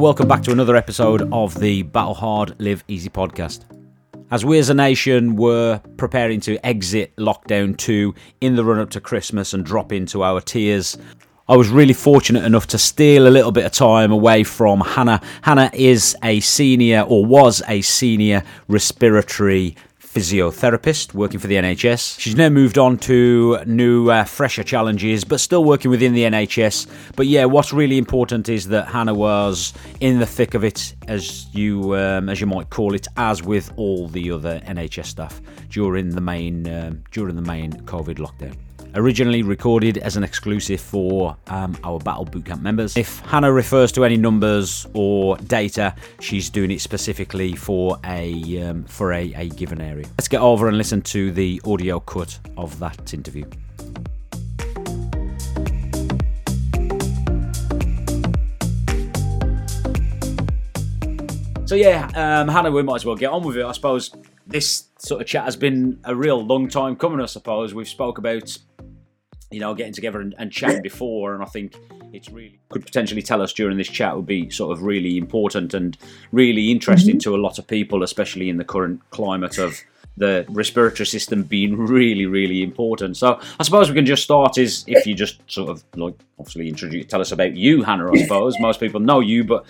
welcome back to another episode of the Battle Hard, Live Easy podcast. As we as a nation were preparing to exit lockdown 2 in the run up to Christmas and drop into our tiers, I was really fortunate enough to steal a little bit of time away from Hannah. Hannah is a senior, or was a senior respiratory physiotherapist working for the NHS. She's now moved on to new, uh, fresher challenges, but still working within the NHS. But yeah, what's really important is that Hannah was in the thick of it, as you um, as you might call it, as with all the other NHS staff during the main um, during the main COVID lockdown originally recorded as an exclusive for um, our Battle Bootcamp members. If Hannah refers to any numbers or data, she's doing it specifically for a um, for a, a given area. Let's get over and listen to the audio cut of that interview. So yeah, um, Hannah, we might as well get on with it. I suppose this sort of chat has been a real long time coming. I suppose we've spoke about you know, getting together and, and chatting before, and I think it's really could potentially tell us during this chat would be sort of really important and really interesting mm-hmm. to a lot of people, especially in the current climate of the respiratory system being really, really important. So I suppose we can just start is if you just sort of like obviously introduce, tell us about you, Hannah. I suppose most people know you, but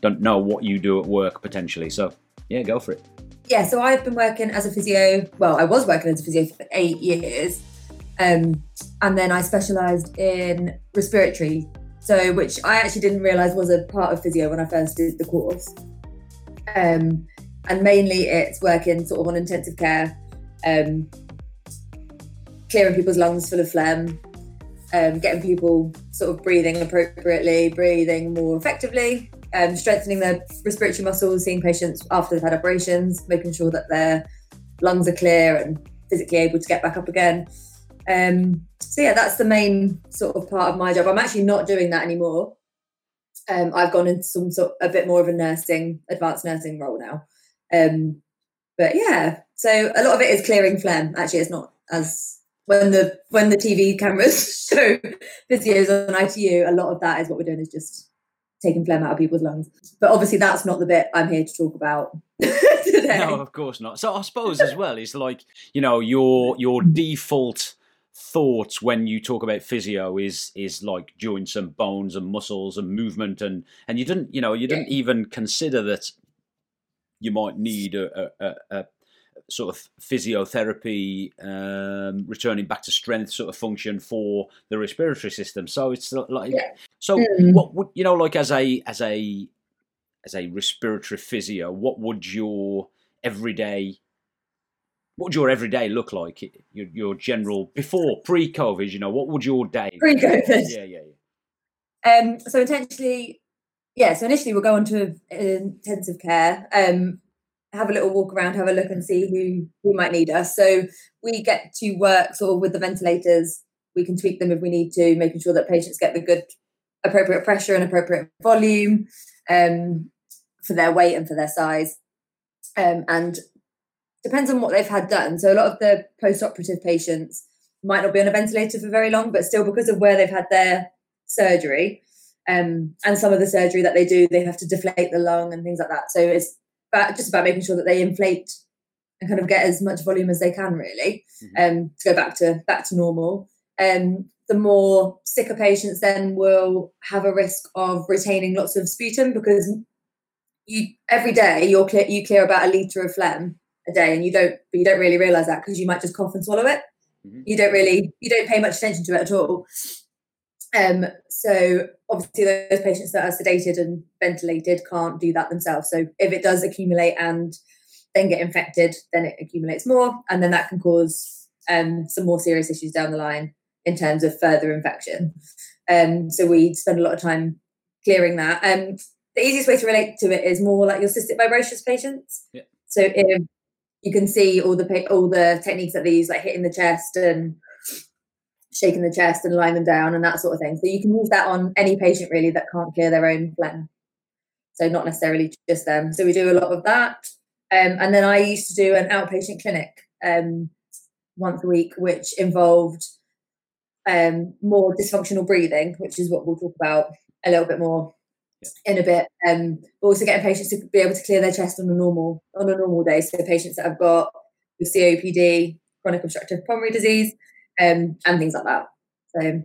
don't know what you do at work potentially. So yeah, go for it. Yeah, so I've been working as a physio. Well, I was working as a physio for eight years. Um, and then I specialised in respiratory, so which I actually didn't realise was a part of physio when I first did the course. Um, and mainly it's working sort of on intensive care, um, clearing people's lungs full of phlegm, um, getting people sort of breathing appropriately, breathing more effectively, um, strengthening their respiratory muscles, seeing patients after they've had operations, making sure that their lungs are clear and physically able to get back up again. Um, so yeah, that's the main sort of part of my job. I'm actually not doing that anymore. Um, I've gone into some sort a bit more of a nursing, advanced nursing role now. Um, but yeah, so a lot of it is clearing phlegm. Actually, it's not as when the when the TV cameras show physios on ITU. A lot of that is what we're doing is just taking phlegm out of people's lungs. But obviously, that's not the bit I'm here to talk about today. No, of course not. So I suppose as well, it's like you know your your default thought when you talk about physio is is like joints and bones and muscles and movement and and you didn't you know you didn't even consider that you might need a, a, a sort of physiotherapy um, returning back to strength sort of function for the respiratory system so it's like yeah. so mm. what would you know like as a as a as a respiratory physio what would your everyday what would your everyday look like? Your, your general before pre-COVID, you know, what would your day? Pre-COVID, yeah, yeah, yeah. Um, so intentionally, yeah. So initially, we'll go on to intensive care. Um, have a little walk around, have a look, and see who who might need us. So we get to work sort of with the ventilators. We can tweak them if we need to, making sure that patients get the good, appropriate pressure and appropriate volume um, for their weight and for their size. Um, and depends on what they've had done. So a lot of the post-operative patients might not be on a ventilator for very long, but still because of where they've had their surgery um, and some of the surgery that they do, they have to deflate the lung and things like that. So it's about, just about making sure that they inflate and kind of get as much volume as they can, really, mm-hmm. um, to go back to back to normal. Um, the more sicker patients then will have a risk of retaining lots of sputum because you every day you're clear, you clear about a liter of phlegm a day and you don't but you don't really realize that because you might just cough and swallow it. Mm-hmm. you don't really you don't pay much attention to it at all. Um so obviously those patients that are sedated and ventilated can't do that themselves. So if it does accumulate and then get infected then it accumulates more and then that can cause um some more serious issues down the line in terms of further infection. Um so we spend a lot of time clearing that. Um the easiest way to relate to it is more like your cystic fibrosis patients. Yeah. so if you can see all the all the techniques that they use, like hitting the chest and shaking the chest and lying them down and that sort of thing. So you can use that on any patient really that can't clear their own phlegm. So not necessarily just them. So we do a lot of that. Um, and then I used to do an outpatient clinic um, once a week, which involved um, more dysfunctional breathing, which is what we'll talk about a little bit more yeah. in a bit. Um, but also getting patients to be able to clear their chest on a normal on a normal day. So patients that have got with COPD, chronic obstructive pulmonary disease, um, and things like that. So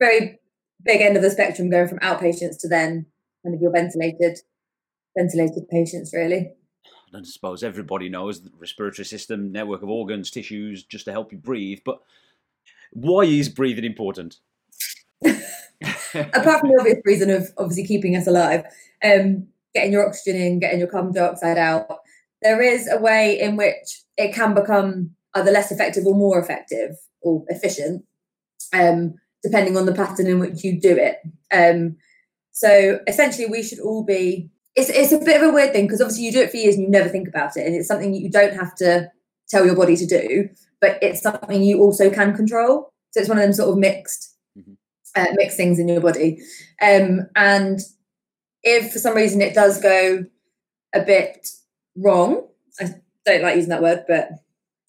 very big end of the spectrum going from outpatients to then kind of your ventilated ventilated patients really. I suppose everybody knows the respiratory system, network of organs, tissues, just to help you breathe. But why is breathing important? Apart from the obvious reason of obviously keeping us alive, um, getting your oxygen in, getting your carbon dioxide out, there is a way in which it can become either less effective or more effective or efficient, um, depending on the pattern in which you do it. Um, so essentially, we should all be. It's, it's a bit of a weird thing because obviously you do it for years and you never think about it, and it's something you don't have to tell your body to do, but it's something you also can control. So it's one of them sort of mixed. Uh, mixed things in your body. Um, and if for some reason it does go a bit wrong, I don't like using that word, but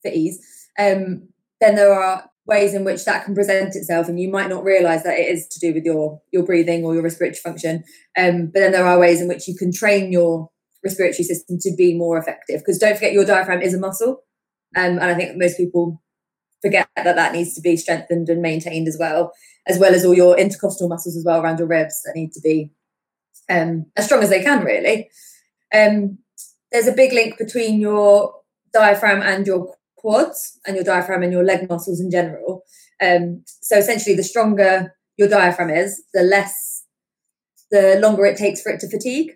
for ease, um, then there are ways in which that can present itself and you might not realize that it is to do with your your breathing or your respiratory function. Um, but then there are ways in which you can train your respiratory system to be more effective. Because don't forget your diaphragm is a muscle um, and i think most people forget that that needs to be strengthened and maintained as well as well as all your intercostal muscles as well around your ribs that need to be um, as strong as they can really um, there's a big link between your diaphragm and your quads and your diaphragm and your leg muscles in general. Um, so essentially, the stronger your diaphragm is, the less, the longer it takes for it to fatigue.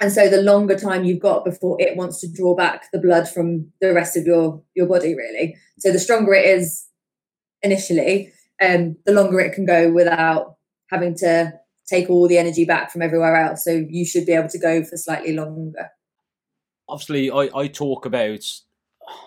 And so the longer time you've got before it wants to draw back the blood from the rest of your your body, really. So the stronger it is initially, um, the longer it can go without having to take all the energy back from everywhere else. So you should be able to go for slightly longer. Obviously, I, I talk about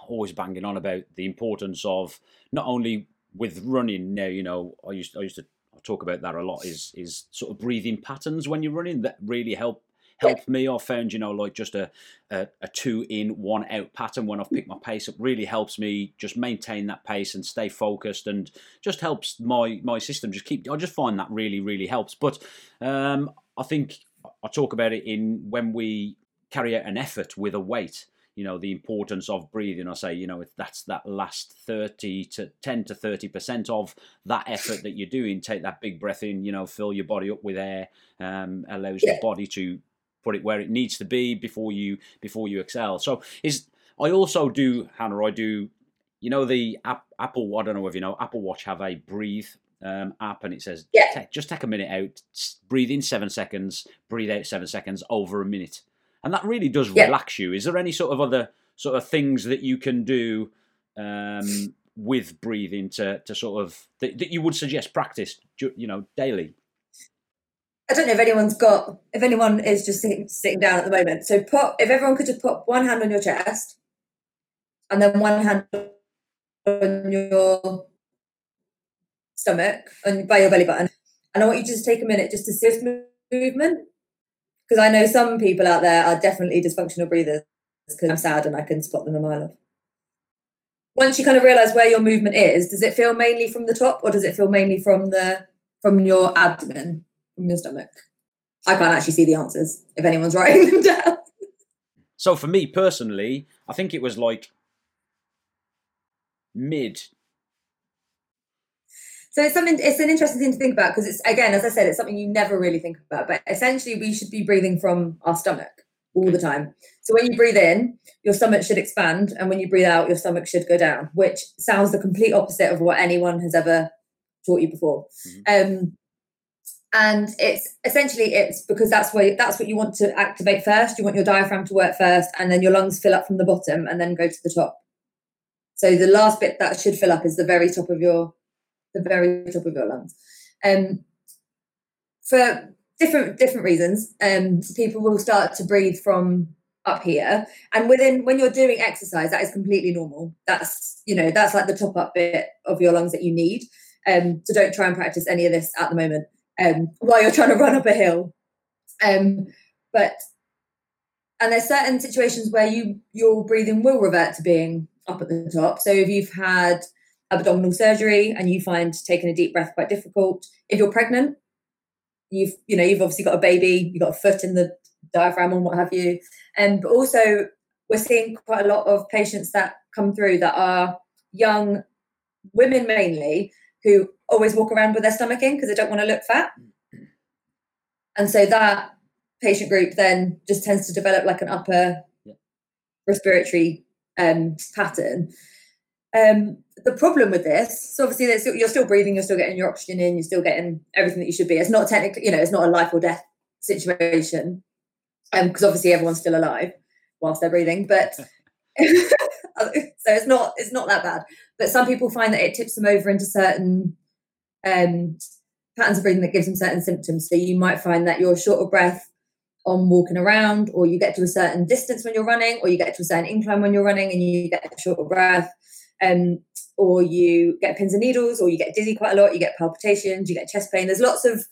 always banging on about the importance of not only with running now. You know, I used I used to talk about that a lot. Is is sort of breathing patterns when you're running that really help helped me. I found you know like just a, a, a two in one out pattern when I've picked my pace up really helps me just maintain that pace and stay focused and just helps my my system just keep. I just find that really really helps. But um, I think I talk about it in when we carry out an effort with a weight you know the importance of breathing. I say, you know, if that's that last thirty to ten to thirty percent of that effort that you're doing, take that big breath in. You know, fill your body up with air. Um, allows yeah. the body to put it where it needs to be before you before you excel. So is I also do, Hannah. I do. You know the app, Apple. I don't know if you know Apple Watch have a breathe um, app, and it says yeah. just take a minute out, breathe in seven seconds, breathe out seven seconds over a minute and that really does yeah. relax you. Is there any sort of other sort of things that you can do um, with breathing to to sort of that, that you would suggest practice, you know, daily? I don't know if anyone's got if anyone is just sitting, sitting down at the moment. So put if everyone could just put one hand on your chest and then one hand on your stomach and by your belly button. And I want you to just take a minute just to see this movement because I know some people out there are definitely dysfunctional breathers because I'm sad and I can spot them a mile off. Once you kind of realize where your movement is, does it feel mainly from the top or does it feel mainly from the from your abdomen, from your stomach? I can't actually see the answers if anyone's writing them down. So for me personally, I think it was like mid so it's something. It's an interesting thing to think about because it's again, as I said, it's something you never really think about. But essentially, we should be breathing from our stomach all the time. So when you breathe in, your stomach should expand, and when you breathe out, your stomach should go down. Which sounds the complete opposite of what anyone has ever taught you before. Mm-hmm. Um, and it's essentially it's because that's where that's what you want to activate first. You want your diaphragm to work first, and then your lungs fill up from the bottom, and then go to the top. So the last bit that should fill up is the very top of your the very top of your lungs. Um, for different different reasons, um, people will start to breathe from up here, and within when you're doing exercise, that is completely normal. That's you know that's like the top up bit of your lungs that you need. Um, so don't try and practice any of this at the moment um, while you're trying to run up a hill. Um, but and there's certain situations where you your breathing will revert to being up at the top. So if you've had abdominal surgery and you find taking a deep breath quite difficult, if you're pregnant, you've you know you've obviously got a baby, you've got a foot in the diaphragm and what have you, and um, but also we're seeing quite a lot of patients that come through that are young women mainly who always walk around with their stomach in because they don't want to look fat. And so that patient group then just tends to develop like an upper yeah. respiratory um, pattern. Um, the problem with this, so obviously you're still breathing, you're still getting your oxygen in, you're still getting everything that you should be. It's not technically, you know, it's not a life or death situation because um, obviously everyone's still alive whilst they're breathing, but so it's not it's not that bad. But some people find that it tips them over into certain um, patterns of breathing that gives them certain symptoms. So you might find that you're short of breath on walking around, or you get to a certain distance when you're running, or you get to a certain incline when you're running and you get short of breath. Um, or you get pins and needles, or you get dizzy quite a lot, you get palpitations, you get chest pain. There's lots of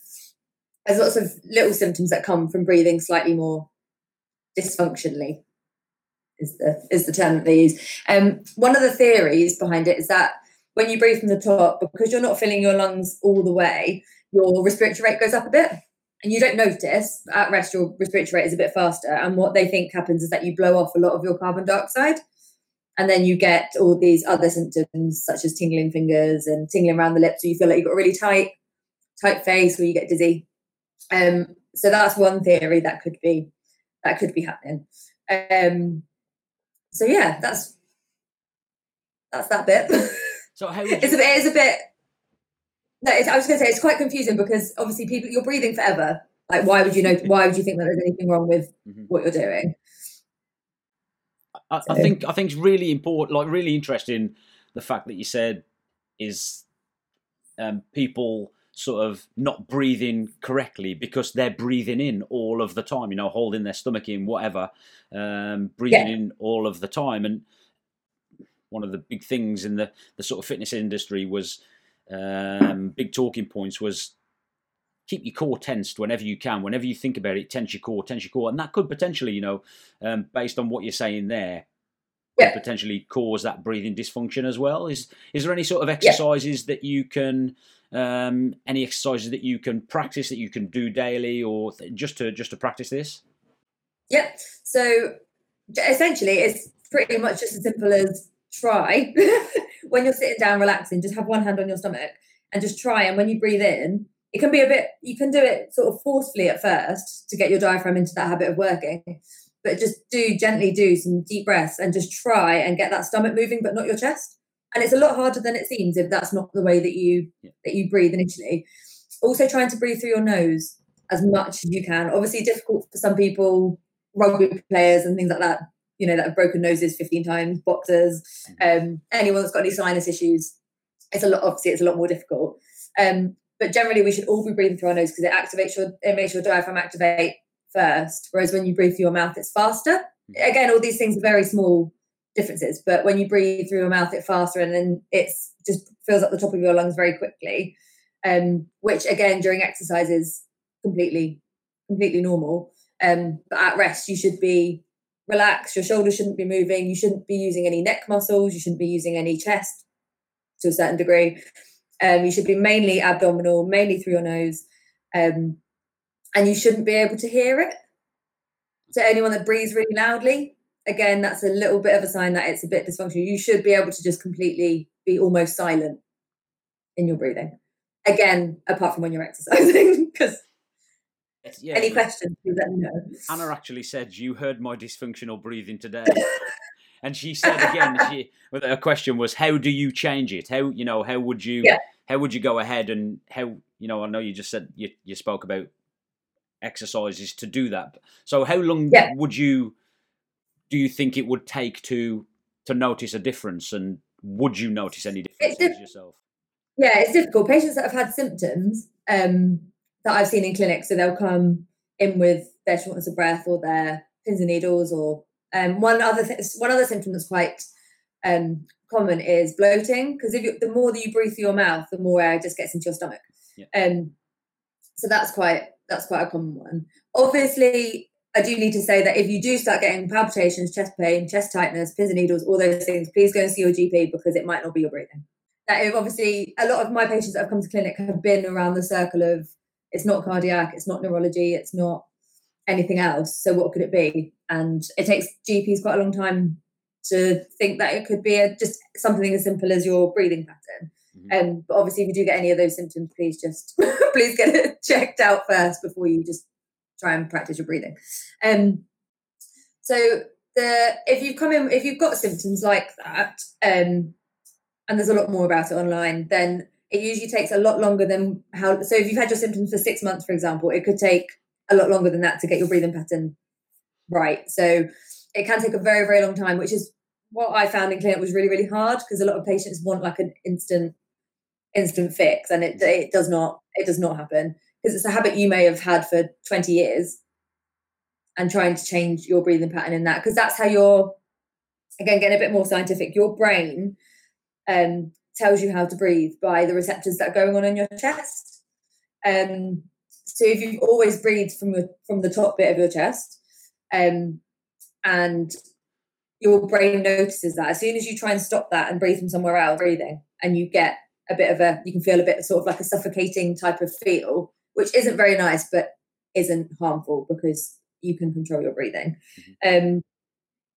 there's lots of little symptoms that come from breathing slightly more dysfunctionally is the is the term that they use. Um, one of the theories behind it is that when you breathe from the top, because you're not filling your lungs all the way, your respiratory rate goes up a bit. And you don't notice at rest, your respiratory rate is a bit faster. And what they think happens is that you blow off a lot of your carbon dioxide. And then you get all these other symptoms, such as tingling fingers and tingling around the lips. So you feel like you've got a really tight, tight face, or you get dizzy. Um, so that's one theory that could be that could be happening. Um, so yeah, that's that's that bit. So how it's a bit, it's a bit. No, I was going to say it's quite confusing because obviously people you're breathing forever. Like, why would you know? Why would you think that there's anything wrong with mm-hmm. what you're doing? I, so. I, think I think it's really important, like really interesting, the fact that you said is um, people sort of not breathing correctly because they're breathing in all of the time, you know, holding their stomach in, whatever, um, breathing yeah. in all of the time. And one of the big things in the, the sort of fitness industry was um, big talking points was keep your core tensed whenever you can. Whenever you think about it, tense your core, tense your core. And that could potentially, you know, um, based on what you're saying there, yeah. potentially cause that breathing dysfunction as well. Is is there any sort of exercises yeah. that you can um, any exercises that you can practice that you can do daily or th- just to just to practice this? Yeah. So essentially, it's pretty much just as simple as try when you're sitting down relaxing, just have one hand on your stomach and just try. And when you breathe in, it can be a bit. You can do it sort of forcefully at first to get your diaphragm into that habit of working. But just do gently do some deep breaths and just try and get that stomach moving, but not your chest. And it's a lot harder than it seems if that's not the way that you yeah. that you breathe initially. Also trying to breathe through your nose as much as you can. Obviously difficult for some people rugby players and things like that you know that have broken noses 15 times boxers mm. um, anyone that's got any sinus issues it's a lot obviously it's a lot more difficult. Um, but generally we should all be breathing through our nose because it activates your it makes your diaphragm activate first whereas when you breathe through your mouth it's faster mm. again all these things are very small differences. But when you breathe through your mouth, it faster and then it's just fills up the top of your lungs very quickly. Um, which again during exercise is completely completely normal. Um, but at rest, you should be relaxed. Your shoulders shouldn't be moving. You shouldn't be using any neck muscles. You shouldn't be using any chest to a certain degree. Um, you should be mainly abdominal, mainly through your nose. Um, and you shouldn't be able to hear it. So anyone that breathes really loudly, again, that's a little bit of a sign that it's a bit dysfunctional. You should be able to just completely be almost silent in your breathing. Again, apart from when you're exercising, because yeah, any questions, please let me know. Anna actually said, "You heard my dysfunctional breathing today." and she said again, she, her question was, "How do you change it? How you know? How would you? Yeah. How would you go ahead and how you know? I know you just said you you spoke about exercises to do that. So how long yeah. would you do you think it would take to to notice a difference? And would you notice any differences yourself? Yeah, it's difficult. Patients that have had symptoms um, that I've seen in clinics, so they'll come in with their shortness of breath or their pins and needles, or um, one other th- one other symptom that's quite um, common is bloating because if you, the more that you breathe through your mouth, the more air just gets into your stomach. Yeah. Um, so that's quite that's quite a common one. Obviously, I do need to say that if you do start getting palpitations, chest pain, chest tightness, pins and needles, all those things, please go and see your GP because it might not be your breathing. That obviously a lot of my patients that have come to clinic have been around the circle of It's not cardiac, it's not neurology, it's not anything else. So what could it be? And it takes GPs quite a long time to think that it could be a, just something as simple as your breathing pattern. Mm-hmm. Um, obviously, if you do get any of those symptoms, please just please get it checked out first before you just try and practice your breathing. Um, so the if you've come in if you've got symptoms like that, um, and there's a lot more about it online, then it usually takes a lot longer than how. So if you've had your symptoms for six months, for example, it could take a lot longer than that to get your breathing pattern right. So it can take a very very long time, which is what I found in clinic was really really hard because a lot of patients want like an instant instant fix, and it it does not it does not happen. Because it's a habit you may have had for 20 years and trying to change your breathing pattern in that because that's how you're again getting a bit more scientific your brain um, tells you how to breathe by the receptors that are going on in your chest. Um, so if you've always breathed from the from the top bit of your chest um, and your brain notices that as soon as you try and stop that and breathe from somewhere else breathing and you get a bit of a you can feel a bit sort of like a suffocating type of feel which isn't very nice but isn't harmful because you can control your breathing. Mm-hmm. Um,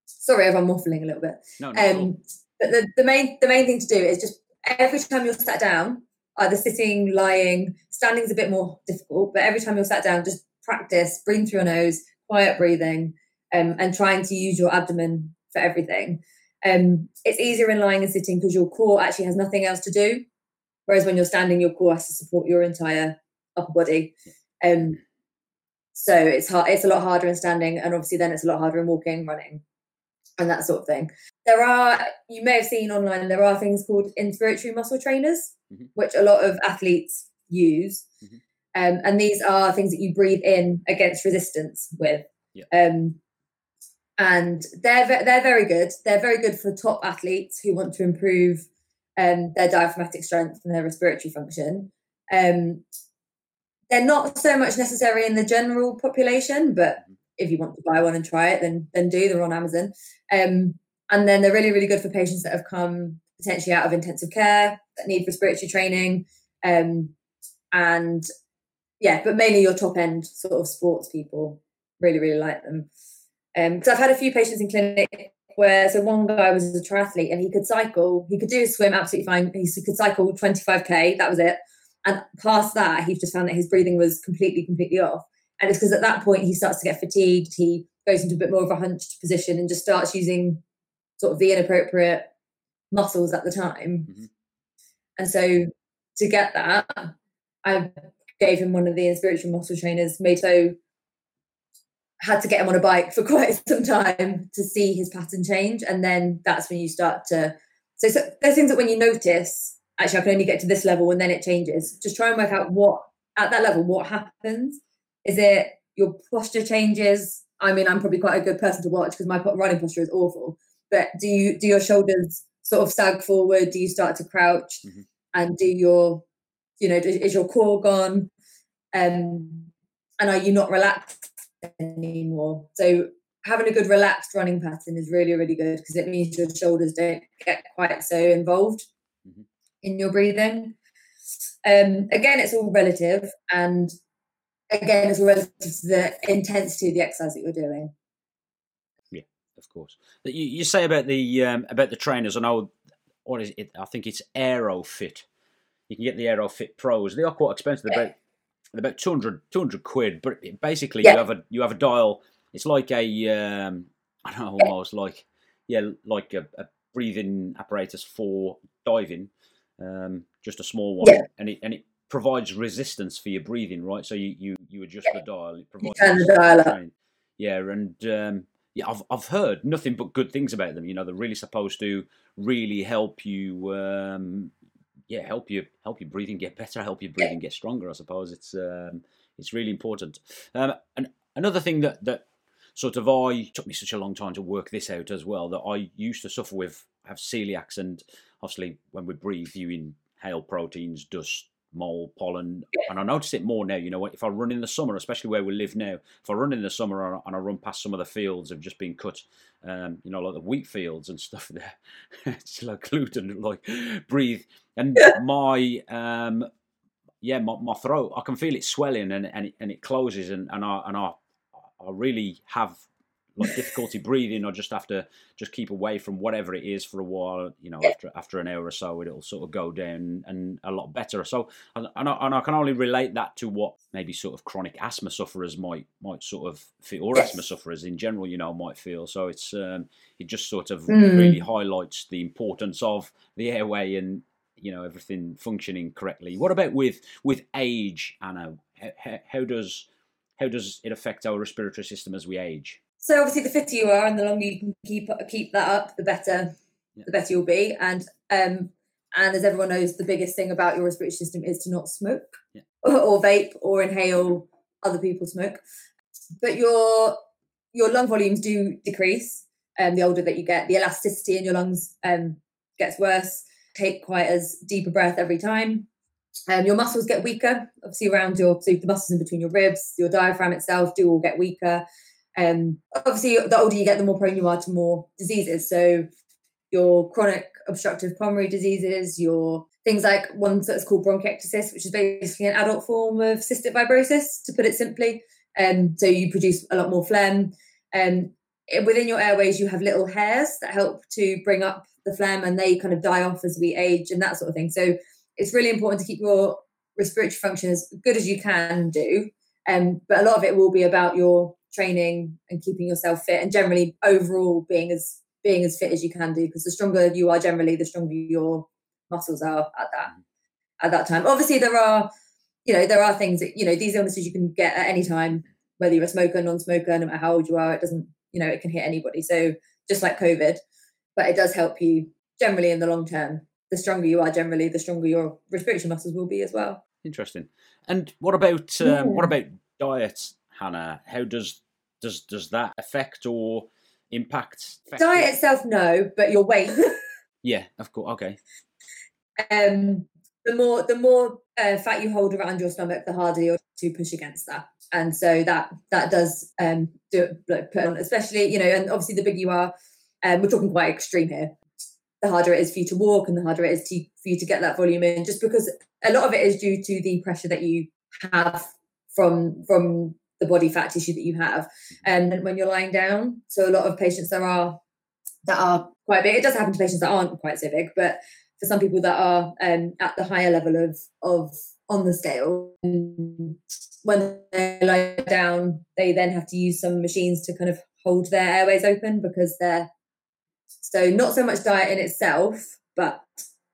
sorry if I'm waffling a little bit. No, um, but the, the main the main thing to do is just every time you're sat down, either sitting, lying, standing is a bit more difficult, but every time you're sat down, just practice breathing through your nose, quiet breathing, um, and trying to use your abdomen for everything. Um, it's easier in lying and sitting because your core actually has nothing else to do. Whereas when you're standing, your core has to support your entire upper body. Um, so it's hard. It's a lot harder in standing, and obviously then it's a lot harder in walking, running, and that sort of thing. There are you may have seen online. There are things called inspiratory muscle trainers, mm-hmm. which a lot of athletes use, mm-hmm. um, and these are things that you breathe in against resistance with. Yeah. Um, and they're they're very good. They're very good for top athletes who want to improve um, their diaphragmatic strength and their respiratory function. Um, they're not so much necessary in the general population, but if you want to buy one and try it, then then do. They're on Amazon, um, and then they're really really good for patients that have come potentially out of intensive care that need respiratory training, um, and yeah, but mainly your top end sort of sports people really really like them. Because um, I've had a few patients in clinic where so one guy was a triathlete and he could cycle, he could do a swim absolutely fine. He could cycle 25k, that was it and past that, he just found that his breathing was completely, completely off. And it's because at that point he starts to get fatigued. He goes into a bit more of a hunched position and just starts using sort of the inappropriate muscles at the time. Mm-hmm. And so to get that, I gave him one of the inspiratory muscle trainers, made so had to get him on a bike for quite some time to see his pattern change. And then that's when you start to so, so there's things that when you notice actually I can only get to this level and then it changes. Just try and work out what at that level what happens. Is it your posture changes? I mean, I'm probably quite a good person to watch because my running posture is awful. But do you do your shoulders sort of sag forward? Do you start to crouch? Mm-hmm. And do your, you know, is your core gone? Um, and are you not relaxed anymore? So having a good relaxed running pattern is really really good because it means your shoulders don't get quite so involved. Mm-hmm in your breathing. Um, again, it's all relative, and again, it's all relative to the intensity of the exercise that you're doing. Yeah, of course. You, you say about the um, about the trainers. I know what is it? I think it's Airofit. You can get the Airofit Pros. They are quite expensive. They're about about 200, 200 quid. But basically, yeah. you have a you have a dial. It's like a um, I don't know, almost like yeah, like a, a breathing apparatus for diving um, just a small one, yeah. and it and it provides resistance for your breathing, right? So you you, you adjust yeah. the dial. It provides you the dial up. Yeah, and um, yeah, I've I've heard nothing but good things about them. You know, they're really supposed to really help you. Um, yeah, help you help your breathing get better, help your breathing get stronger. I suppose it's um, it's really important. Um, and another thing that that sort of I took me such a long time to work this out as well that I used to suffer with have celiacs and obviously when we breathe, you inhale proteins, dust, mold, pollen, and I notice it more now. You know, if I run in the summer, especially where we live now, if I run in the summer and I run past some of the fields have just been cut, um, you know, like the wheat fields and stuff there, it's like gluten, like breathe. And my, um, yeah, my, my throat, I can feel it swelling and and it, and it closes, and and I and I I really have like difficulty breathing or just have to just keep away from whatever it is for a while you know after after an hour or so it'll sort of go down and a lot better. So and I, and I can only relate that to what maybe sort of chronic asthma sufferers might might sort of feel or asthma sufferers in general you know might feel. So it's um it just sort of mm. really highlights the importance of the airway and you know everything functioning correctly. What about with with age anna? How, how does how does it affect our respiratory system as we age so obviously, the fitter you are, and the longer you can keep keep that up, the better yeah. the better you'll be. And um, and as everyone knows, the biggest thing about your respiratory system is to not smoke yeah. or, or, vape or inhale other people's smoke. But your your lung volumes do decrease um, the older that you get. The elasticity in your lungs um, gets worse. Take quite as deep a breath every time. Um, your muscles get weaker, obviously around your so the muscles in between your ribs, your diaphragm itself do all get weaker. Um, obviously, the older you get, the more prone you are to more diseases. So, your chronic obstructive pulmonary diseases, your things like one that's called bronchiectasis, which is basically an adult form of cystic fibrosis, to put it simply. Um, so, you produce a lot more phlegm. Um, within your airways, you have little hairs that help to bring up the phlegm and they kind of die off as we age and that sort of thing. So, it's really important to keep your respiratory function as good as you can do. Um, but a lot of it will be about your training and keeping yourself fit and generally overall being as being as fit as you can do because the stronger you are generally the stronger your muscles are at that at that time. Obviously there are you know there are things that you know these illnesses you can get at any time whether you're a smoker non-smoker no matter how old you are it doesn't you know it can hit anybody. So just like covid but it does help you generally in the long term. The stronger you are generally the stronger your respiratory muscles will be as well. Interesting. And what about um, yeah. what about diet Hannah? How does does does that affect or impact? Diet itself, no, but your weight. yeah, of course. Okay. Um, the more the more uh, fat you hold around your stomach, the harder you're to push against that, and so that that does um do like, put on, especially you know, and obviously the bigger you are, um, we're talking quite extreme here. The harder it is for you to walk, and the harder it is to, for you to get that volume in, just because a lot of it is due to the pressure that you have from from the body fat tissue that you have. And um, when you're lying down so a lot of patients there are that are quite big it does happen to patients that aren't quite so big but for some people that are um, at the higher level of of on the scale when they lie down they then have to use some machines to kind of hold their airways open because they're so not so much diet in itself but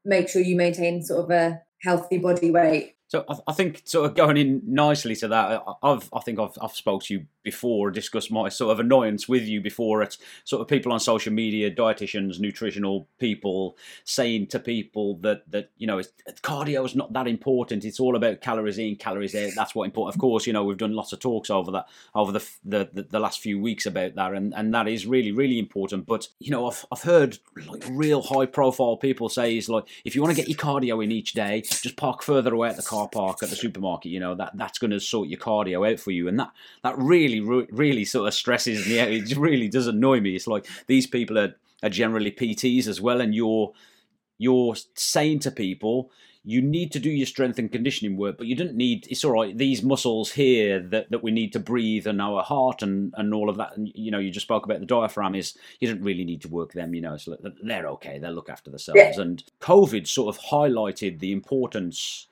make sure you maintain sort of a healthy body weight so I, I, think sort of going in nicely to that, I've I think I've I've spoke to you before, discussed my sort of annoyance with you before at sort of people on social media, dietitians, nutritional people, saying to people that that you know cardio is not that important. It's all about calories in, calories out. That's what important. Of course, you know we've done lots of talks over that over the the, the, the last few weeks about that, and and that is really really important. But you know I've I've heard like real high profile people say is like if you want to get your cardio in each day, just park further away at the car park at the supermarket. You know that that's going to sort your cardio out for you, and that that really really sort of stresses me out. It really does annoy me. It's like these people are are generally PTs as well, and you're you're saying to people you need to do your strength and conditioning work, but you don't need. It's all right. These muscles here that, that we need to breathe and our heart and, and all of that. And you know, you just spoke about the diaphragm. Is you don't really need to work them. You know, so they're okay. They'll look after themselves. Yeah. And COVID sort of highlighted the importance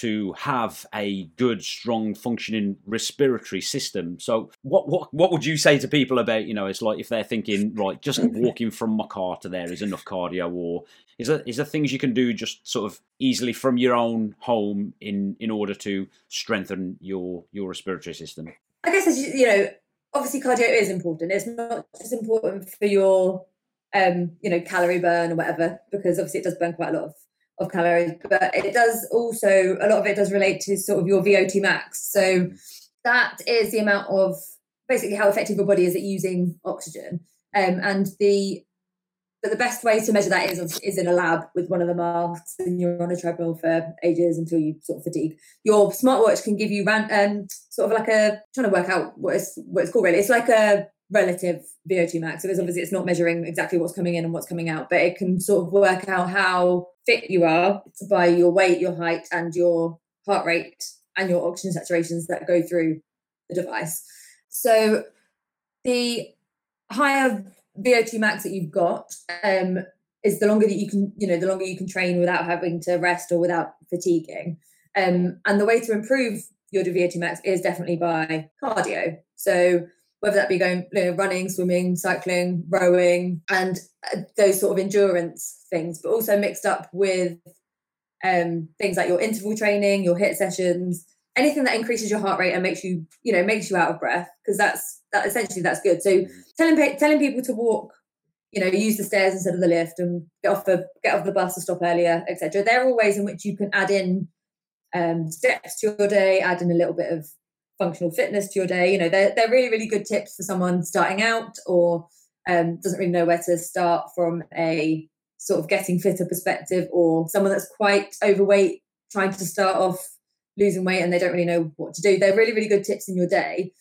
to have a good, strong, functioning respiratory system. So, what what what would you say to people about you know? It's like if they're thinking right, just walking from my car to there is enough cardio, or is there is there things you can do just sort of easily from your own home in in order to strengthen your your respiratory system? I guess as you, you know, obviously cardio is important. It's not just important for your um, you know, calorie burn or whatever, because obviously it does burn quite a lot of of calories, but it does also a lot of it does relate to sort of your VO2 max. So that is the amount of basically how effective your body is at using oxygen. Um, and the but the best way to measure that is is in a lab with one of the masks, and you're on a treadmill for ages until you sort of fatigue. Your smartwatch can give you ran, um, sort of like a trying to work out what it's what it's called. Really, it's like a relative VO2 max. So there's obviously it's not measuring exactly what's coming in and what's coming out, but it can sort of work out how fit you are by your weight, your height, and your heart rate and your oxygen saturations that go through the device. So the higher VO2 max that you've got um, is the longer that you can, you know, the longer you can train without having to rest or without fatiguing. Um, and the way to improve your VO2 max is definitely by cardio. So whether that be going you know, running, swimming, cycling, rowing, and uh, those sort of endurance things, but also mixed up with um, things like your interval training, your HIIT sessions, anything that increases your heart rate and makes you, you know, makes you out of breath, because that's that essentially that's good. So telling telling people to walk, you know, use the stairs instead of the lift and get off the get off the bus to stop earlier, etc. There are all ways in which you can add in um, steps to your day, add in a little bit of functional fitness to your day. You know, they're, they're really, really good tips for someone starting out or um, doesn't really know where to start from a sort of getting fitter perspective or someone that's quite overweight trying to start off losing weight and they don't really know what to do. They're really, really good tips in your day,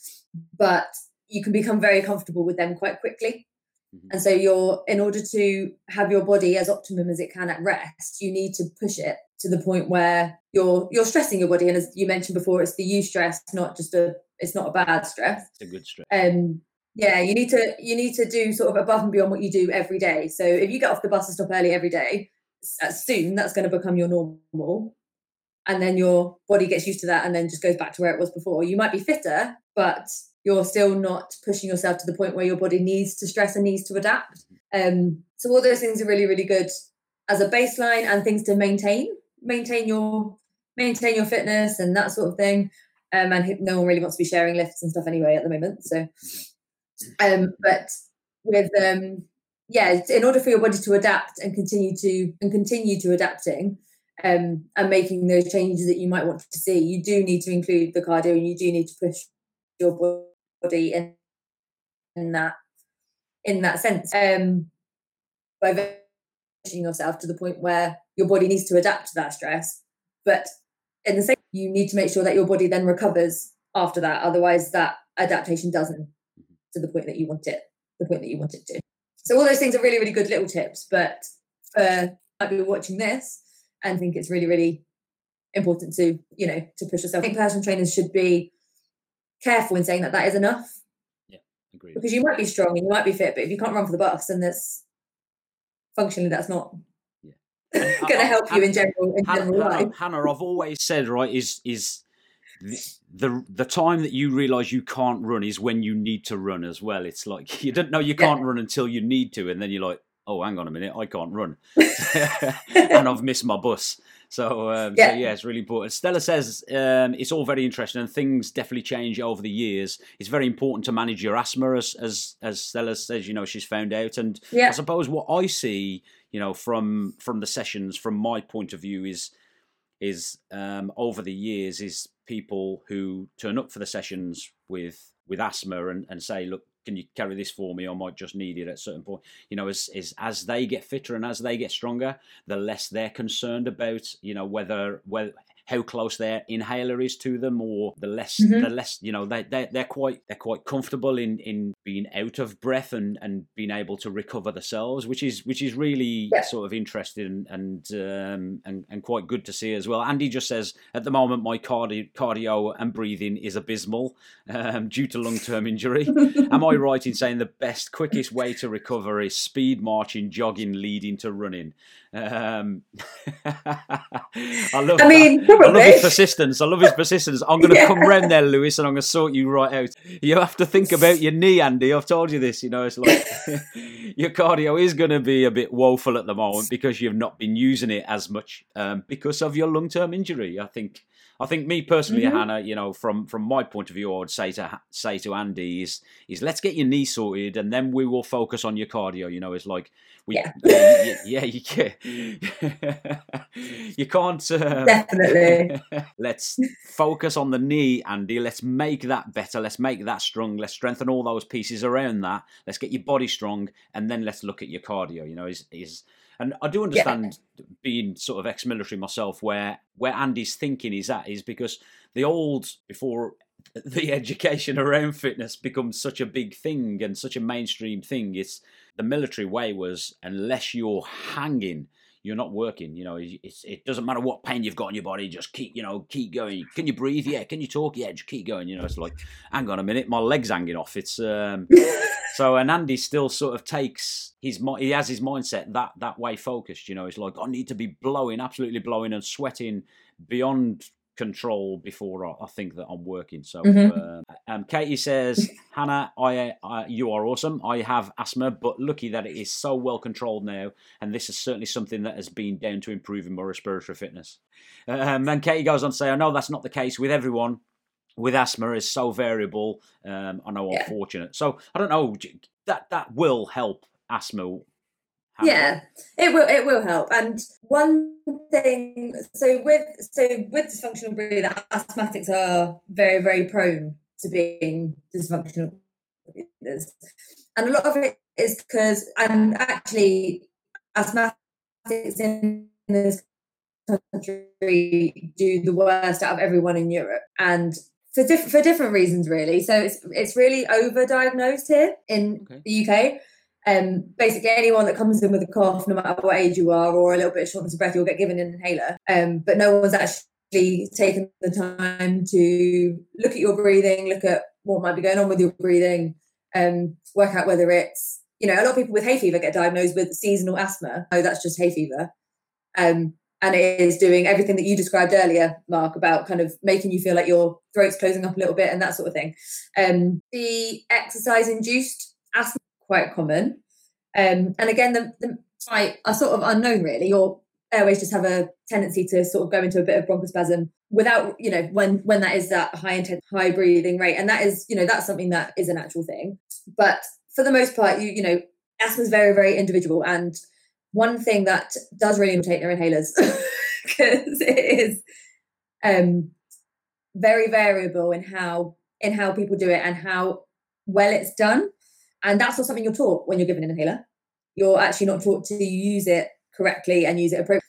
but you can become very comfortable with them quite quickly. Mm-hmm. And so you're in order to have your body as optimum as it can at rest, you need to push it to the point where you're you're stressing your body. And as you mentioned before it's the eustress not just a it's not a bad stress. It's a good stress. Um yeah you need to you need to do sort of above and beyond what you do every day. So if you get off the bus and stop early every day soon that's going to become your normal. And then your body gets used to that and then just goes back to where it was before. You might be fitter but you're still not pushing yourself to the point where your body needs to stress and needs to adapt um so all those things are really really good as a baseline and things to maintain maintain your maintain your fitness and that sort of thing. Um, and no one really wants to be sharing lifts and stuff anyway at the moment. So, um, but with um, yeah, in order for your body to adapt and continue to and continue to adapting um, and making those changes that you might want to see, you do need to include the cardio and you do need to push your body in in that in that sense. Um, by pushing yourself to the point where your body needs to adapt to that stress. But in the same, you need to make sure that your body then recovers after that. Otherwise, that adaptation doesn't to the point that you want it, the point that you want it to. So all those things are really, really good little tips. But for might be watching this and think it's really, really important to, you know, to push yourself. I think personal trainers should be careful in saying that that is enough. Yeah, agree. Because you might be strong and you might be fit, but if you can't run for the bus, then that's functionally that's not going to uh, help uh, you in general in Hannah, general life. Hannah, I've always said right is is the the time that you realize you can't run is when you need to run as well. It's like you don't know you can't yeah. run until you need to, and then you're like, oh, hang on a minute, I can't run, and I've missed my bus. So um, yeah. so yeah, it's really important. Stella says um, it's all very interesting, and things definitely change over the years. It's very important to manage your asthma, as as, as Stella says. You know, she's found out, and yeah. I suppose what I see you know from from the sessions from my point of view is is um, over the years is people who turn up for the sessions with with asthma and, and say look can you carry this for me? I might just need it at a certain point. You know, as, as as they get fitter and as they get stronger, the less they're concerned about, you know, whether whether how close their inhaler is to them, or the less mm-hmm. the less you know they they they're quite they're quite comfortable in in being out of breath and and being able to recover themselves, which is which is really yeah. sort of interesting and um, and and quite good to see as well. Andy just says at the moment my cardio cardio and breathing is abysmal um, due to long term injury. Am I right in saying the best quickest way to recover is speed marching, jogging, leading to running? Um, I love. I mean, I love his persistence. I love his persistence. I'm going to yeah. come round there, Lewis, and I'm going to sort you right out. You have to think about your knee, Andy. I've told you this. You know, it's like your cardio is going to be a bit woeful at the moment because you've not been using it as much um, because of your long-term injury. I think I think me personally, mm-hmm. Hannah, you know, from from my point of view, I would say to say to Andy is is let's get your knee sorted, and then we will focus on your cardio. You know, it's like we, yeah, yeah, yeah you can't, you can't um, definitely. let's focus on the knee, Andy. Let's make that better. Let's make that strong. Let's strengthen all those pieces around that. Let's get your body strong, and then let's look at your cardio. You know, is is and I do understand yeah. being sort of ex-military myself, where where Andy's thinking is at is because the old before the education around fitness becomes such a big thing and such a mainstream thing. It's the military way was unless you're hanging, you're not working. You know, it's, it doesn't matter what pain you've got in your body. Just keep, you know, keep going. Can you breathe? Yeah. Can you talk? Yeah. Just keep going. You know, it's like, hang on a minute, my leg's hanging off. It's um. so and Andy still sort of takes his he has his mindset that that way focused. You know, it's like I need to be blowing, absolutely blowing and sweating beyond control before I, I think that I'm working. So, mm-hmm. uh, um, Katie says, Hannah, I, I, you are awesome. I have asthma, but lucky that it is so well controlled now, and this is certainly something that has been down to improving my respiratory fitness. Um, and Katie goes on to say, I know that's not the case with everyone. With asthma, is so variable. Um, I know I'm yeah. fortunate, so I don't know. That that will help asthma yeah it will it will help. And one thing so with so with dysfunctional breathing asthmatics are very very prone to being dysfunctional breathers. And a lot of it is because and actually asthmatics in this country do the worst out of everyone in Europe and for different for different reasons really. So it's it's really overdiagnosed here in okay. the UK um, basically, anyone that comes in with a cough, no matter what age you are, or a little bit of shortness of breath, you'll get given an inhaler. Um, but no one's actually taken the time to look at your breathing, look at what might be going on with your breathing, um, work out whether it's, you know, a lot of people with hay fever get diagnosed with seasonal asthma. Oh, that's just hay fever. Um, and it is doing everything that you described earlier, Mark, about kind of making you feel like your throat's closing up a little bit and that sort of thing. Um, the exercise induced asthma quite common. Um, and again, the, the are sort of unknown really. Your airways just have a tendency to sort of go into a bit of bronchospasm without, you know, when when that is that high intense, high breathing rate. And that is, you know, that's something that is a natural thing. But for the most part, you, you know, asthma is very, very individual. And one thing that does really imitate their inhalers, because it is um, very variable in how in how people do it and how well it's done. And that's not something you're taught when you're given an inhaler. You're actually not taught to use it correctly and use it appropriately.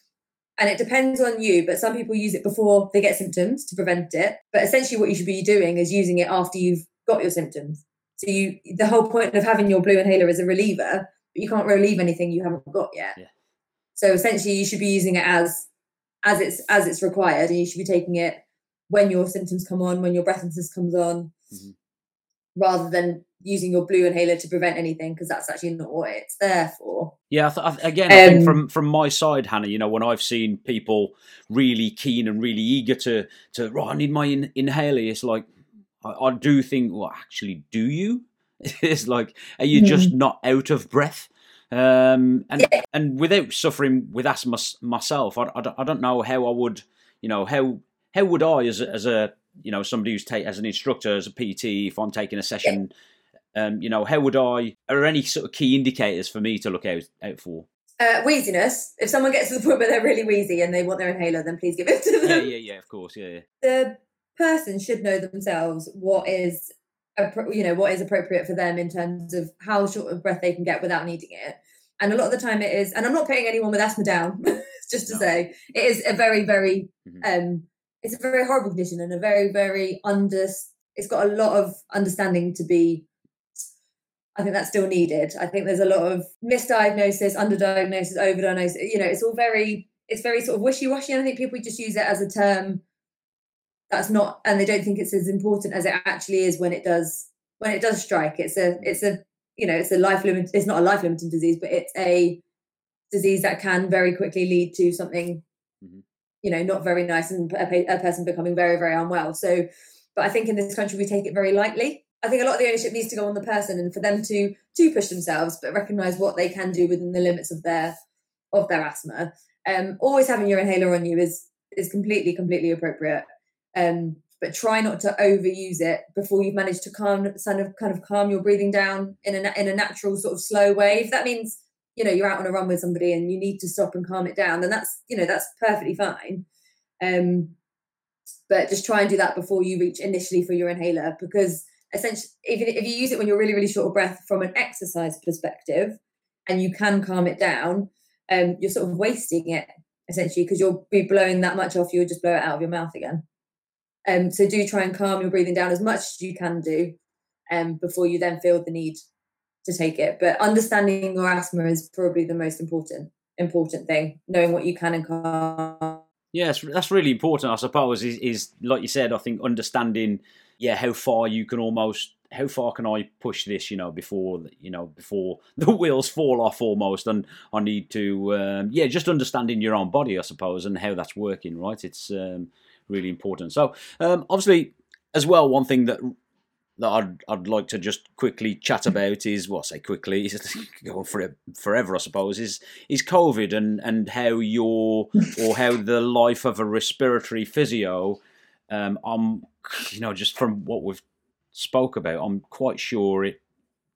And it depends on you, but some people use it before they get symptoms to prevent it. But essentially, what you should be doing is using it after you've got your symptoms. So you, the whole point of having your blue inhaler is a reliever, but you can't relieve anything you haven't got yet. Yeah. So essentially, you should be using it as as it's as it's required, and you should be taking it when your symptoms come on, when your breathlessness comes on, mm-hmm. rather than using your blue inhaler to prevent anything because that's actually not what it's there for. Yeah, I th- again, um, I think um, from from my side, Hannah, you know, when I've seen people really keen and really eager to to, right, I need my in- inhaler, it's like I, I, do think, well, actually, do you? it's like, are you mm-hmm. just not out of breath? Um, and yeah. and without suffering with asthma myself, I, I, don't, I don't know how I would, you know, how how would I as a, as a you know somebody who's take as an instructor as a PT if I'm taking a session. Yeah um, you know, how would I? Are any sort of key indicators for me to look out out for? Uh, wheeziness. If someone gets to the point where they're really wheezy and they want their inhaler, then please give it to them. Yeah, yeah, yeah. Of course, yeah. yeah. The person should know themselves what is, you know, what is appropriate for them in terms of how short of breath they can get without needing it. And a lot of the time, it is. And I'm not putting anyone with asthma down. just to no. say, it is a very, very. Mm-hmm. um It's a very horrible condition and a very, very under. It's got a lot of understanding to be I think that's still needed. I think there's a lot of misdiagnosis, underdiagnosis, overdiagnosis. You know, it's all very, it's very sort of wishy-washy. And I think people just use it as a term that's not, and they don't think it's as important as it actually is when it does, when it does strike. It's a, it's a, you know, it's a life limit. It's not a life limiting disease, but it's a disease that can very quickly lead to something, mm-hmm. you know, not very nice and a, a person becoming very, very unwell. So, but I think in this country we take it very lightly I think a lot of the ownership needs to go on the person and for them to to push themselves, but recognize what they can do within the limits of their of their asthma. Um, always having your inhaler on you is is completely completely appropriate. Um, but try not to overuse it before you've managed to calm kind of kind of calm your breathing down in a in a natural sort of slow way. If that means you know you're out on a run with somebody and you need to stop and calm it down, then that's you know that's perfectly fine. Um, but just try and do that before you reach initially for your inhaler because essentially even if you use it when you're really really short of breath from an exercise perspective and you can calm it down um, you're sort of wasting it essentially because you'll be blowing that much off you'll just blow it out of your mouth again um, so do try and calm your breathing down as much as you can do um, before you then feel the need to take it but understanding your asthma is probably the most important important thing, knowing what you can and can't. Yes, that's really important, I suppose. Is, is like you said, I think understanding, yeah, how far you can almost, how far can I push this, you know, before you know, before the wheels fall off almost, and I need to, um, yeah, just understanding your own body, I suppose, and how that's working, right? It's um, really important. So, um, obviously, as well, one thing that that I'd I'd like to just quickly chat about is well, I say quickly, is going for forever, I suppose. Is is COVID and and how your or how the life of a respiratory physio. Um, I'm you know just from what we've spoke about, I'm quite sure it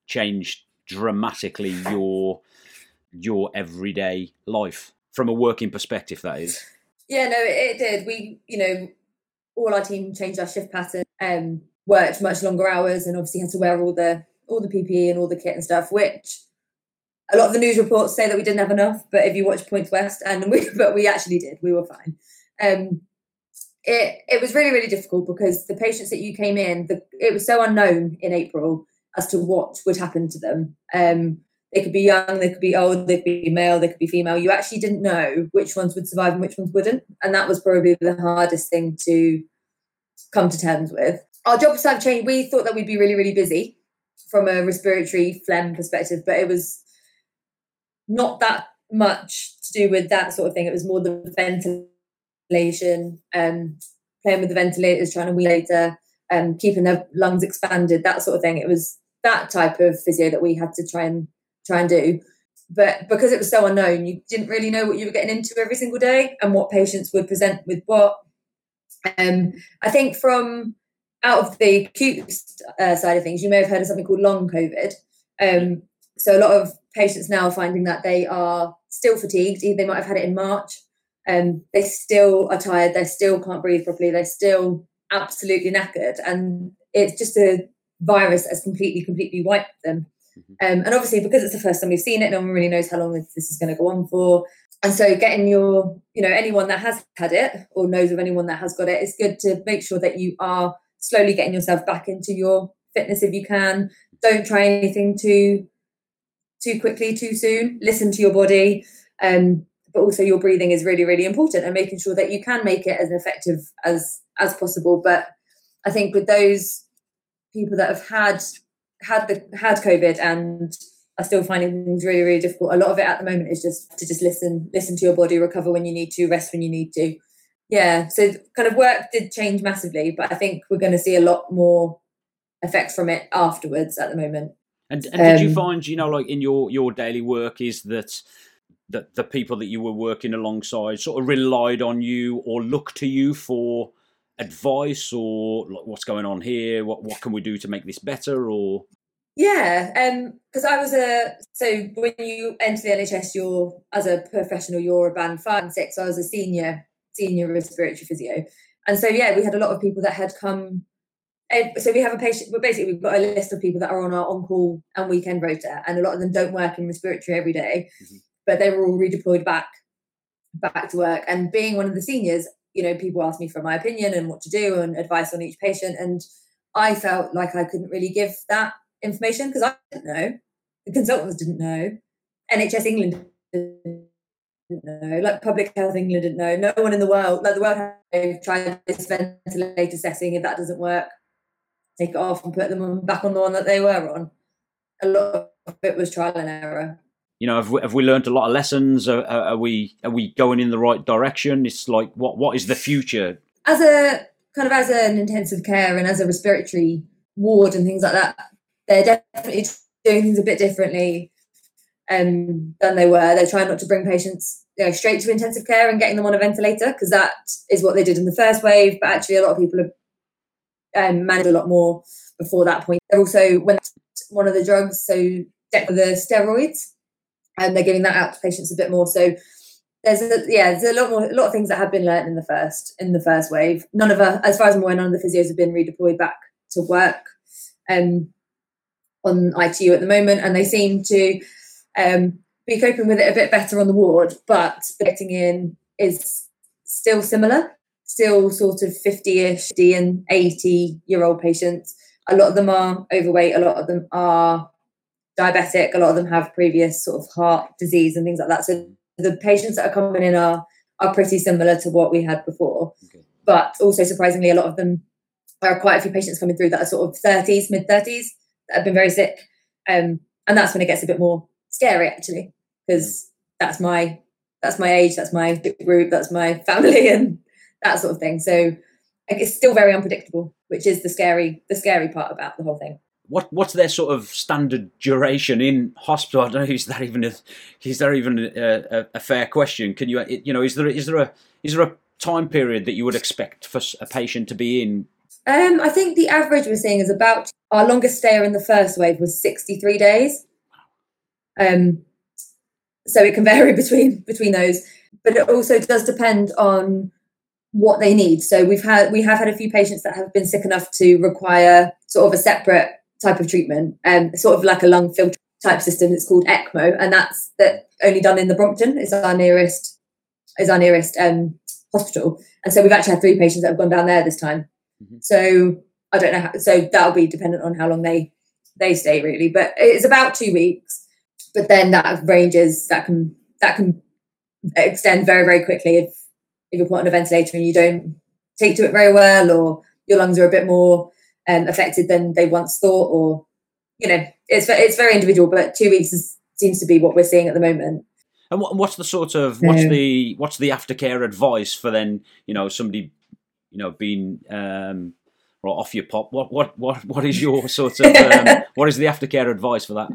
changed dramatically your your everyday life from a working perspective. That is. Yeah, no, it, did. We, you know, all our team changed our shift pattern. Um, worked much longer hours and obviously had to wear all the all the PPE and all the kit and stuff, which a lot of the news reports say that we didn't have enough. But if you watch Points West, and we but we actually did, we were fine. Um, it it was really really difficult because the patients that you came in, the, it was so unknown in April as to what would happen to them. Um, they could be young, they could be old, they could be male, they could be female. You actually didn't know which ones would survive and which ones wouldn't, and that was probably the hardest thing to come to terms with our jobs have changed. We thought that we'd be really, really busy from a respiratory phlegm perspective, but it was not that much to do with that sort of thing. It was more the ventilation, um, playing with the ventilators, trying to ventilator, um, keeping their lungs expanded, that sort of thing. It was that type of physio that we had to try and try and do. But because it was so unknown, you didn't really know what you were getting into every single day and what patients would present with what. Um, I think from out of the acute uh, side of things, you may have heard of something called long COVID. Um, so a lot of patients now are finding that they are still fatigued. They might have had it in March. And um, they still are tired. They still can't breathe properly. They're still absolutely knackered, and it's just a virus that's completely, completely wiped them. Mm-hmm. Um, and obviously, because it's the first time we've seen it, no one really knows how long this is going to go on for. And so, getting your, you know, anyone that has had it or knows of anyone that has got it, it's good to make sure that you are slowly getting yourself back into your fitness if you can. Don't try anything too too quickly, too soon. Listen to your body. Um, but also your breathing is really, really important and making sure that you can make it as effective as as possible. But I think with those people that have had had the had COVID and are still finding things really, really difficult, a lot of it at the moment is just to just listen, listen to your body, recover when you need to, rest when you need to yeah so kind of work did change massively but i think we're going to see a lot more effects from it afterwards at the moment and, and did um, you find you know like in your your daily work is that that the people that you were working alongside sort of relied on you or looked to you for advice or like, what's going on here what what can we do to make this better or yeah um because i was a so when you enter the nhs you're as a professional you're a band five and six so i was a senior senior respiratory physio. And so, yeah, we had a lot of people that had come. So we have a patient. Well, basically, we've got a list of people that are on our on-call and weekend rota, and a lot of them don't work in respiratory every day, mm-hmm. But they were all redeployed back, back to work. And being one of the seniors, you know, people asked me for my opinion and what to do and advice on each patient, and I felt like I couldn't really give that information because I didn't know, the consultants didn't know, NHS England didn't know, like Public Health England didn't know, no one in the world, like the World tried this ventilator setting. If that doesn't work, take it off and put them back on the one that they were on. A lot of it was trial and error. You know, have we, have we learned a lot of lessons? Are, are we are we going in the right direction? It's like what what is the future? As a kind of as an intensive care and as a respiratory ward and things like that, they're definitely doing things a bit differently um, than they were. They're trying not to bring patients you know, straight to intensive care and getting them on a ventilator because that is what they did in the first wave. But actually, a lot of people have um, managed a lot more before that point. They're also when one of the drugs, so the steroids, and they're giving that out to patients a bit more. So there's a, yeah, there's a lot more, a lot of things that have been learned in the first in the first wave. None of us, as far as I'm aware, none of the physios have been redeployed back to work um, on ITU at the moment, and they seem to um, be coping with it a bit better on the ward, but getting in is still similar, still sort of 50-ish, 50 and 80 year old patients. A lot of them are overweight, a lot of them are diabetic, a lot of them have previous sort of heart disease and things like that. So The patients that are coming in are are pretty similar to what we had before, okay. but also surprisingly, a lot of them are quite a few patients coming through that are sort of 30s, mid 30s that have been very sick, um, and that's when it gets a bit more scary actually, because mm. that's my that's my age, that's my group, that's my family, and that sort of thing. So it's still very unpredictable, which is the scary the scary part about the whole thing. What what's their sort of standard duration in hospital? I don't know. Is that even a is there even a, a, a fair question? Can you you know is there is there a is there a time period that you would expect for a patient to be in? Um, I think the average we're seeing is about our longest stay in the first wave was 63 days. Um, so it can vary between between those, but it also does depend on what they need. So we've had we have had a few patients that have been sick enough to require sort of a separate type of treatment, and um, sort of like a lung filter type system. It's called ECMO, and that's that only done in the Brompton. Is our nearest is our nearest um, hospital, and so we've actually had three patients that have gone down there this time. Mm-hmm. So I don't know. How, so that'll be dependent on how long they they stay really, but it's about two weeks. But then that ranges that can that can extend very very quickly if if you're put on a ventilator and you don't take to it very well, or your lungs are a bit more um, affected than they once thought, or you know, it's it's very individual. But two weeks is, seems to be what we're seeing at the moment. And what's the sort of what's the what's the aftercare advice for then you know somebody you know being um, off your pop? What what what what is your sort of um, what is the aftercare advice for that?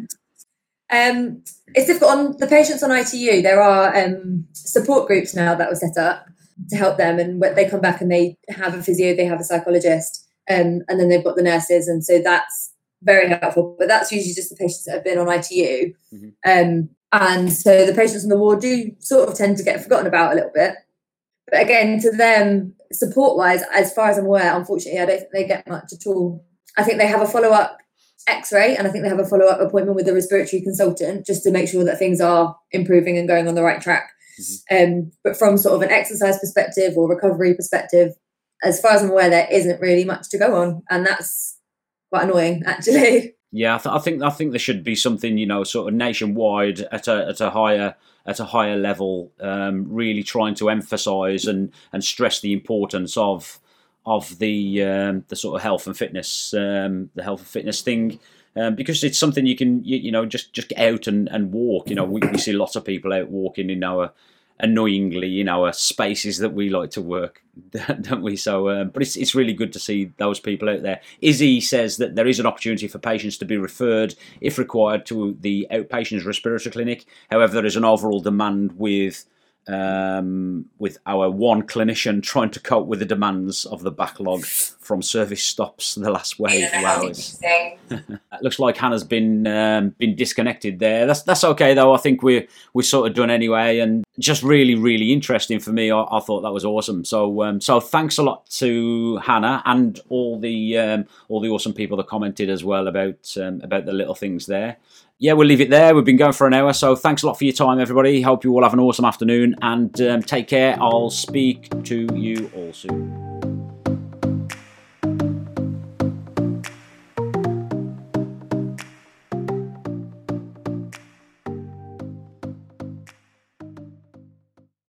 Um, it's difficult on the patients on ITU. There are um, support groups now that were set up to help them. And when they come back and they have a physio, they have a psychologist, um, and then they've got the nurses. And so that's very helpful. But that's usually just the patients that have been on ITU. Mm-hmm. Um, and so the patients in the ward do sort of tend to get forgotten about a little bit. But again, to them, support wise, as far as I'm aware, unfortunately, I don't think they get much at all. I think they have a follow up x ray and I think they have a follow up appointment with a respiratory consultant just to make sure that things are improving and going on the right track. Mm-hmm. Um, but from sort of an exercise perspective or recovery perspective, as far as I'm aware, there isn't really much to go on, and that's quite annoying, actually. Yeah, I, th- I think I think there should be something you know, sort of nationwide at a at a higher at a higher level, um, really trying to emphasise and and stress the importance of of the um, the sort of health and fitness um, the health and fitness thing um, because it's something you can you, you, know just just get out and, and walk. You know, we, we see lots of people out walking in our annoyingly in our spaces that we like to work, don't we? So, um, but it's it's really good to see those people out there. Izzy says that there is an opportunity for patients to be referred, if required, to the outpatients respiratory clinic. However, there is an overall demand with um, with our one clinician trying to cope with the demands of the backlog from service stops the last wave of hours. looks like Hannah's been um, been disconnected there. That's that's okay though. I think we're we're sort of done anyway, and just really really interesting for me. I, I thought that was awesome. So um, so thanks a lot to Hannah and all the um, all the awesome people that commented as well about um, about the little things there yeah, we'll leave it there. We've been going for an hour, so thanks a lot for your time, everybody. Hope you all have an awesome afternoon and um, take care. I'll speak to you all soon.